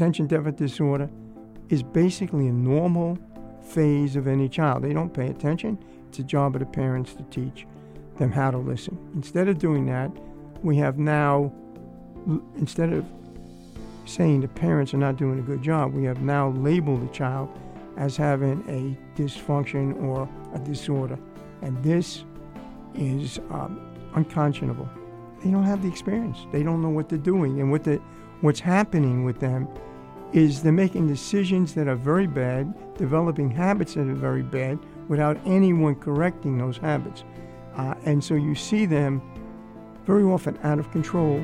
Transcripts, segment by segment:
attention deficit disorder is basically a normal phase of any child. They don't pay attention. It's a job of the parents to teach them how to listen. Instead of doing that, we have now, instead of saying the parents are not doing a good job, we have now labeled the child as having a dysfunction or a disorder. And this is um, unconscionable. They don't have the experience. They don't know what they're doing. And what the, what's happening with them is they're making decisions that are very bad, developing habits that are very bad, without anyone correcting those habits. Uh, and so you see them very often out of control.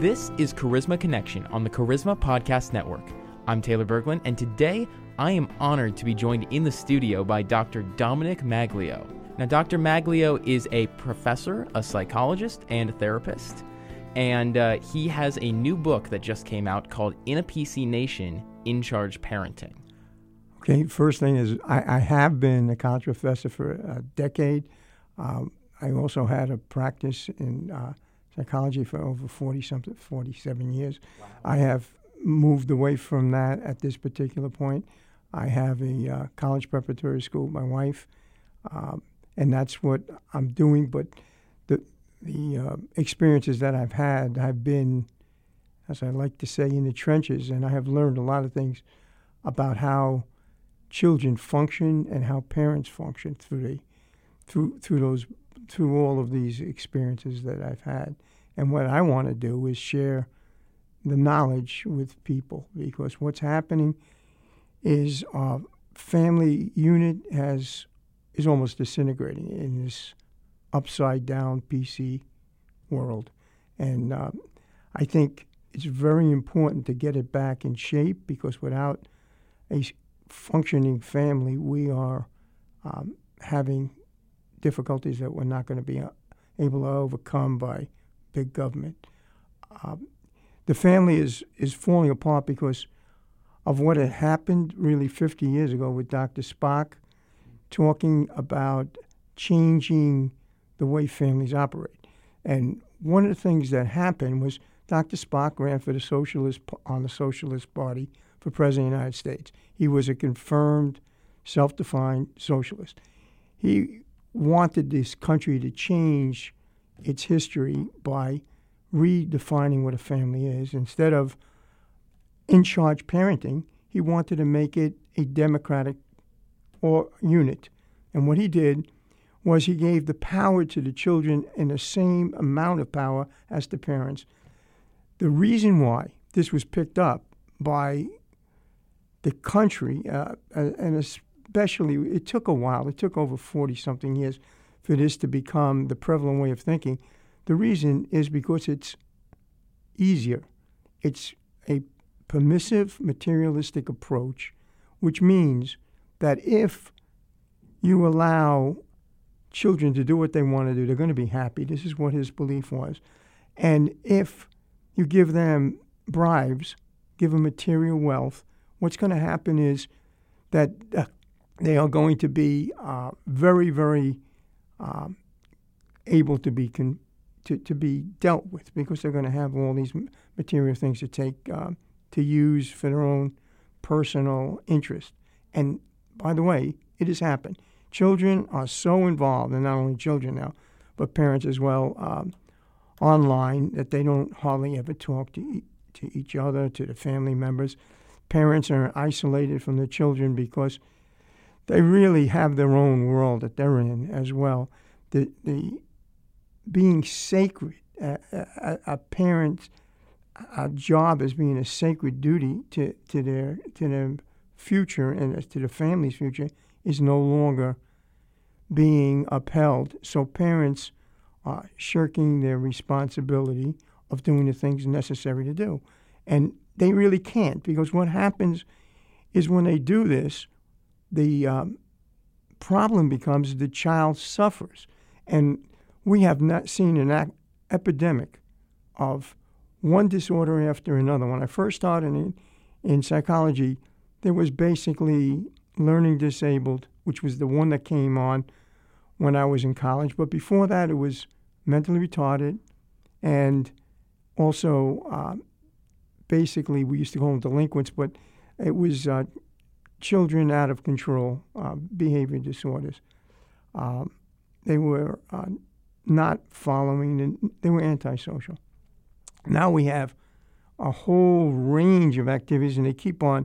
This is Charisma Connection on the Charisma Podcast Network. I'm Taylor Berglund, and today I am honored to be joined in the studio by Dr. Domenick Maglio. Now, Dr. Maglio is a professor, a psychologist, and a therapist, and uh, he has a new book that just came out called In a PC Nation In Charge Parenting. Okay, first thing is I, I have been a college professor for a decade. Um, I also had a practice in uh, psychology for over 40 something, 47 years. Wow. I have moved away from that at this particular point. I have a uh, college preparatory school, my wife, um, and that's what I'm doing. But the the uh, experiences that I've had have been, as I like to say, in the trenches, and I have learned a lot of things about how children function and how parents function through the through through those through all of these experiences that I've had. And what I want to do is share the knowledge with people because what's happening is our family unit has is almost disintegrating in this upside down PC world, and uh, I think it's very important to get it back in shape because without a functioning family, we are um, having difficulties that we're not going to be uh, able to overcome by big government. Um, the family is, is falling apart because of what had happened really 50 years ago with Dr. Spock talking about changing the way families operate. And one of the things that happened was Dr. Spock ran for the socialist on the Socialist Party for president of the United States. He was a confirmed, self-defined socialist. He wanted this country to change its history by redefining what a family is. Instead of in charge parenting, he wanted to make it a democratic or unit. And what he did was he gave the power to the children in the same amount of power as the parents. The reason why this was picked up by the country, uh, and especially, it took a while, it took over 40 something years for this to become the prevalent way of thinking. The reason is because it's easier. It's a permissive, materialistic approach, which means that if you allow children to do what they want to do, they're going to be happy. This is what his belief was. And if you give them bribes, give them material wealth, what's going to happen is that uh, they are going to be uh, very, very um, able to be con- to, to be dealt with because they're going to have all these material things to take um, to use for their own personal interest. And by the way, it has happened. Children are so involved, and not only children now, but parents as well, um, online that they don't hardly ever talk to e- to each other, to the family members. Parents are isolated from the children because they really have their own world that they're in as well. The the being sacred, a, a, a parent's a job as being a sacred duty to, to their to their future and as to the family's future is no longer being upheld. So parents are shirking their responsibility of doing the things necessary to do. And they really can't because what happens is when they do this, the um, problem becomes the child suffers. And we have not seen an epidemic of one disorder after another. When I first started in, in psychology, there was basically learning disabled, which was the one that came on when I was in college. But before that, it was mentally retarded, and also uh, basically we used to call them delinquents, but it was uh, children out of control, uh, behavior disorders. Um, they were uh, not following, and they were antisocial. Now we have a whole range of activities, and they keep on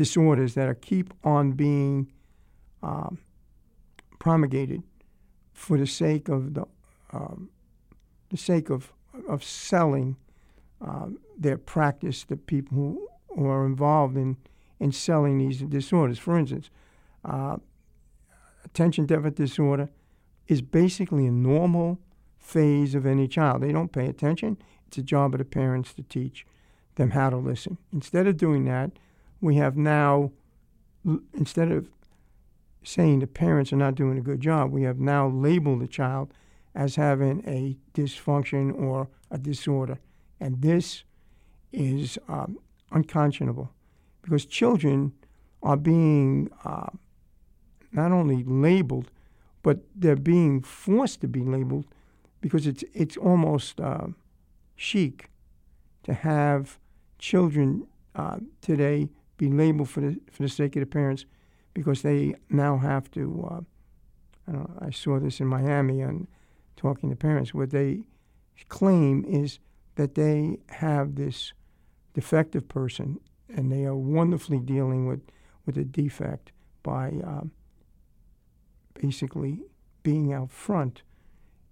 disorders that are keep on being um, promulgated for the sake of the um, the sake of of selling um, their practice to people who, who are involved in in selling these disorders. For instance, uh, attention deficit disorder is basically a normal phase of any child. They don't pay attention. It's a job of the parents to teach them how to listen. Instead of doing that, we have now, instead of saying the parents are not doing a good job, we have now labeled the child as having a dysfunction or a disorder. And this is um, unconscionable because children are being uh, not only labeled, but they're being forced to be labeled because it's it's almost uh, chic to have children uh, today be labeled for the for the sake of the parents because they now have to. Uh, I, know, I saw this in Miami and talking to parents. What they claim is that they have this defective person and they are wonderfully dealing with with a defect by um, basically being out front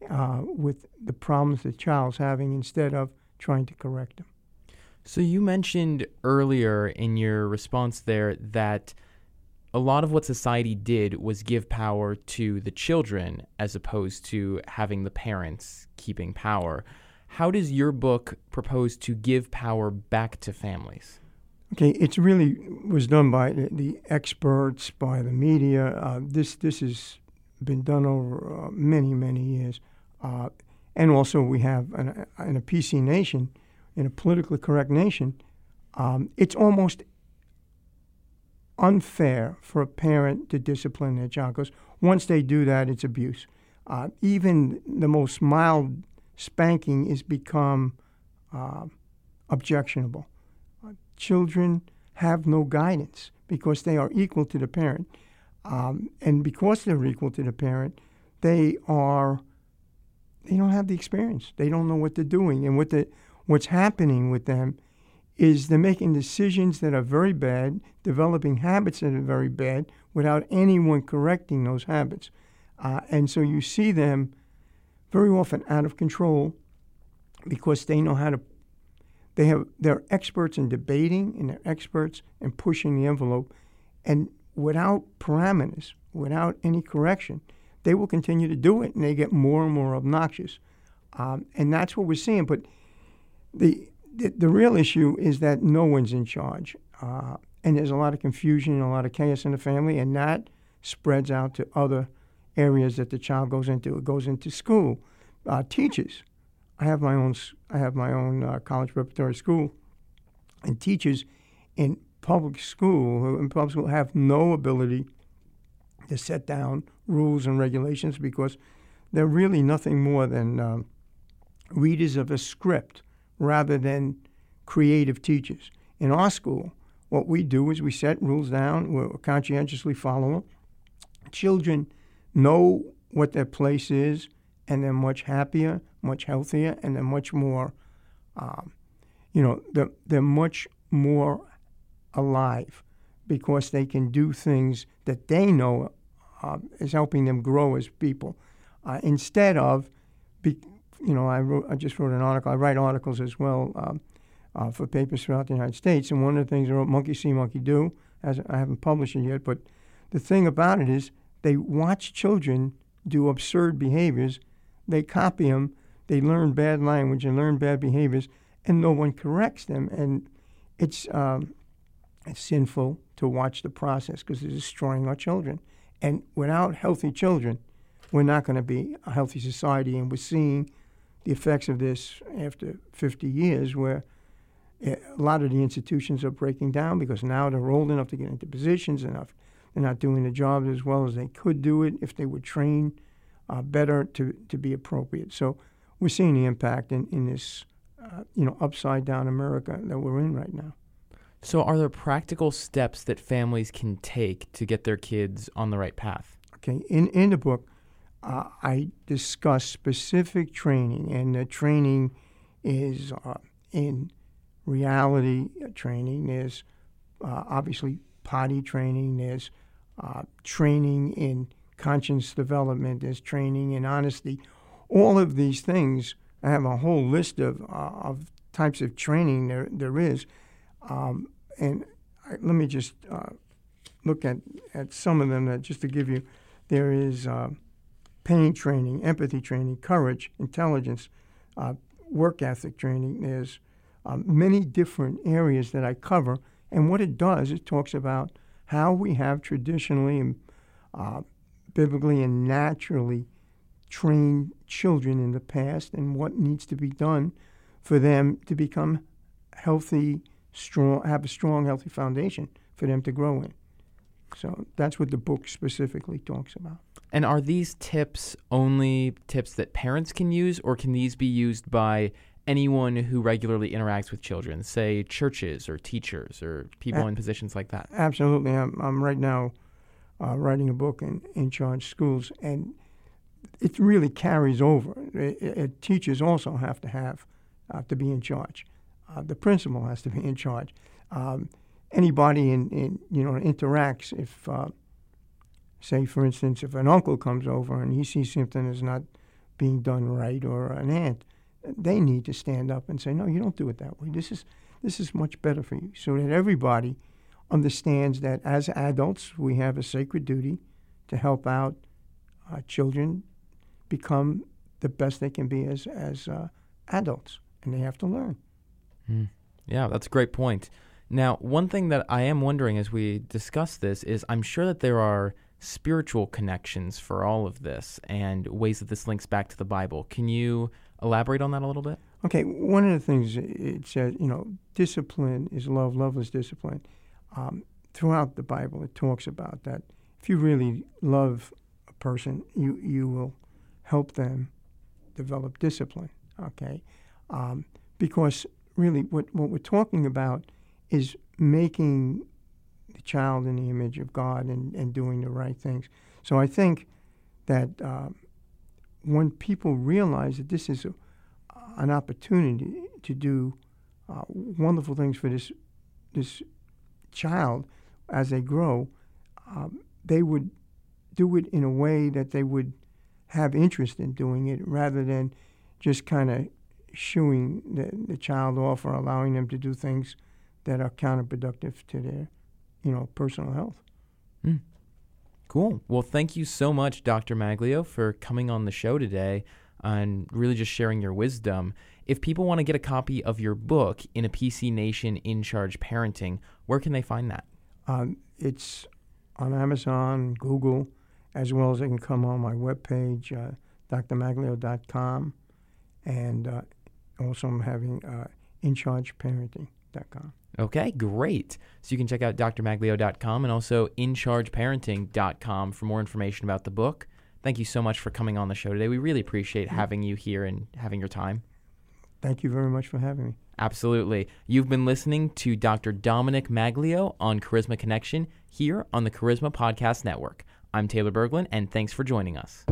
uh, with the problems the child's having instead of trying to correct them. So you mentioned earlier in your response there that a lot of what society did was give power to the children as opposed to having the parents keeping power. How does your book propose to give power back to families? Okay, it really was done by the, experts, by the media. Uh, this this has been done over uh, many many years, uh, and also we have in a, in a, PC nation, in a politically correct nation, um, it's almost unfair for a parent to discipline their child because once they do that, it's abuse. Uh, even the most mild spanking is become uh, objectionable. Children have no guidance because they are equal to the parent. Um, and because they're equal to the parent, they are they don't have the experience. They don't know what they're doing. And what the, what's happening with them is they're making decisions that are very bad, developing habits that are very bad without anyone correcting those habits. Uh, and so you see them very often out of control because they know how to they have they're experts in debating and they're experts in pushing the envelope. And without parameters without any correction they will continue to do it and they get more and more obnoxious. Um, and that's what we're seeing. But the the, the real issue is that no one's in charge. Uh, and there's a lot of confusion and a lot of chaos in the family, and that spreads out to other areas that the child goes into. It goes into school. Uh, teachers. I have my own. I have my own uh, college preparatory school, and teachers in public school in public school have no ability to set down rules and regulations because they're really nothing more than um, readers of a script rather than creative teachers. In our school, what we do is we set rules down, we conscientiously follow them. Children know what their place is, and they're much happier, much healthier, and they're much more, um, you know, they're, they're much more alive because they can do things that they know uh, is helping them grow as people uh, instead of be, you know, I wrote, I just wrote an article. I write articles as well um, uh, for papers throughout the United States. And one of the things I wrote, Monkey See, Monkey Do, as I haven't published it yet, but the thing about it is they watch children do absurd behaviors, they copy them, they learn bad language and learn bad behaviors, and no one corrects them. And it's, um, it's sinful to watch the process because it's destroying our children. And without healthy children, we're not going to be a healthy society. And we're seeing the effects of this after 50 years, where eh, a lot of the institutions are breaking down because now they're old enough to get into positions enough. They're not doing the job as well as they could do it if they were trained uh, better to, to be appropriate. So we're seeing the impact in, in this, uh, you know, upside down America that we're in right now. So, are there practical steps that families can take to get their kids on the right path? Okay, in, in the book, uh, I discuss specific training, and the training is uh, in reality training. There's uh, obviously potty training. There's uh, training in conscience development. There's training in honesty. All of these things, I have a whole list of, uh, of types of training there, there is. Um, and I, let me just uh, look at, at some of them that just to give you. There is uh, pain training, empathy training, courage, intelligence, uh, work ethic training. There's um, many different areas that I cover. And what it does, it talks about how we have traditionally and uh, biblically and naturally trained children in the past and what needs to be done for them to become healthy strong, have a strong, healthy foundation for them to grow in. So that's what the book specifically talks about. And are these tips only tips that parents can use, or can these be used by anyone who regularly interacts with children, say churches or teachers or people a- in positions like that? Absolutely. I'm, I'm right now uh, writing a book in, in charge schools, and it really carries over. It, it, teachers also have to have uh, to be in charge. Uh, the principal has to be in charge. Um, anybody in, in, you know interacts if, uh, say, for instance, if an uncle comes over and he sees something is not being done right, or an aunt, they need to stand up and say, "No, you don't do it that way. This is this is much better for you." So that everybody understands that as adults we have a sacred duty to help out uh, children become the best they can be as as uh, adults, and they have to learn. Mm. Yeah, that's a great point. Now, one thing that I am wondering as we discuss this is I'm sure that there are spiritual connections for all of this and ways that this links back to the Bible. Can you elaborate on that a little bit? Okay, one of the things it says, you know, discipline is love, love is discipline. Um, throughout the Bible, it talks about that. If you really love a person, you you will help them develop discipline. Okay, um, because really what, what we're talking about is making the child in the image of God and, and doing the right things. So I think that um, when people realize that this is a, an opportunity to do uh, wonderful things for this this child as they grow, um, they would do it in a way that they would have interest in doing it rather than just kind of shooing the, the child off or allowing them to do things that are counterproductive to their, you know, personal health. Mm. Cool. Well, thank you so much, Dr. Maglio, for coming on the show today and really just sharing your wisdom. If people want to get a copy of your book, In a PC Nation in Charge Parenting, where can they find that? Um, it's on Amazon, Google, as well as they can come on my webpage, uh, drmaglio.com. And uh, also I'm having uh, inchargeparenting.com. Okay, great. So you can check out drmaglio.com and also inchargeparenting.com for more information about the book. Thank you so much for coming on the show today. We really appreciate having you here and having your time. Thank you very much for having me. Absolutely. You've been listening to Dr. Domenick Maglio on Charisma Connection here on the Charisma Podcast Network. I'm Taylor Berglund, and thanks for joining us.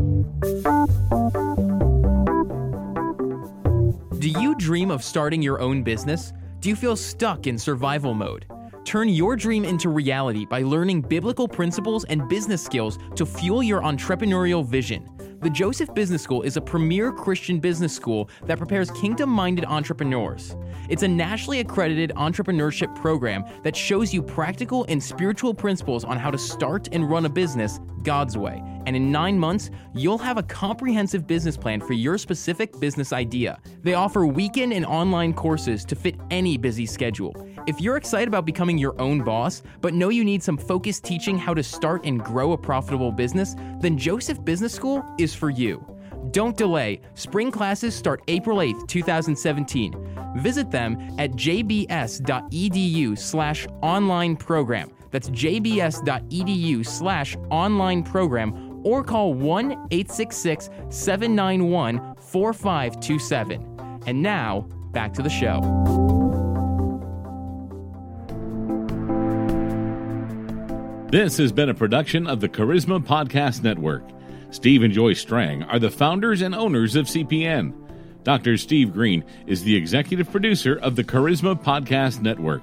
Do you dream of starting your own business? Do you feel stuck in survival mode? Turn your dream into reality by learning biblical principles and business skills to fuel your entrepreneurial vision. The Joseph Business School is a premier Christian business school that prepares kingdom minded entrepreneurs. It's a nationally accredited entrepreneurship program that shows you practical and spiritual principles on how to start and run a business God's way. And in nine months, you'll have a comprehensive business plan for your specific business idea. They offer weekend and online courses to fit any busy schedule. If you're excited about becoming your own boss, but know you need some focused teaching how to start and grow a profitable business, then Joseph Business School is for you. Don't delay. Spring classes start April 8th, 2017. Visit them at jbs.edu slash online program. That's jbs.edu slash online program or call 1 866 791 4527. And now, back to the show. This has been a production of the Charisma Podcast Network. Steve and Joy Strang are the founders and owners of CPN. Dr. Steve Green is the executive producer of the Charisma Podcast Network.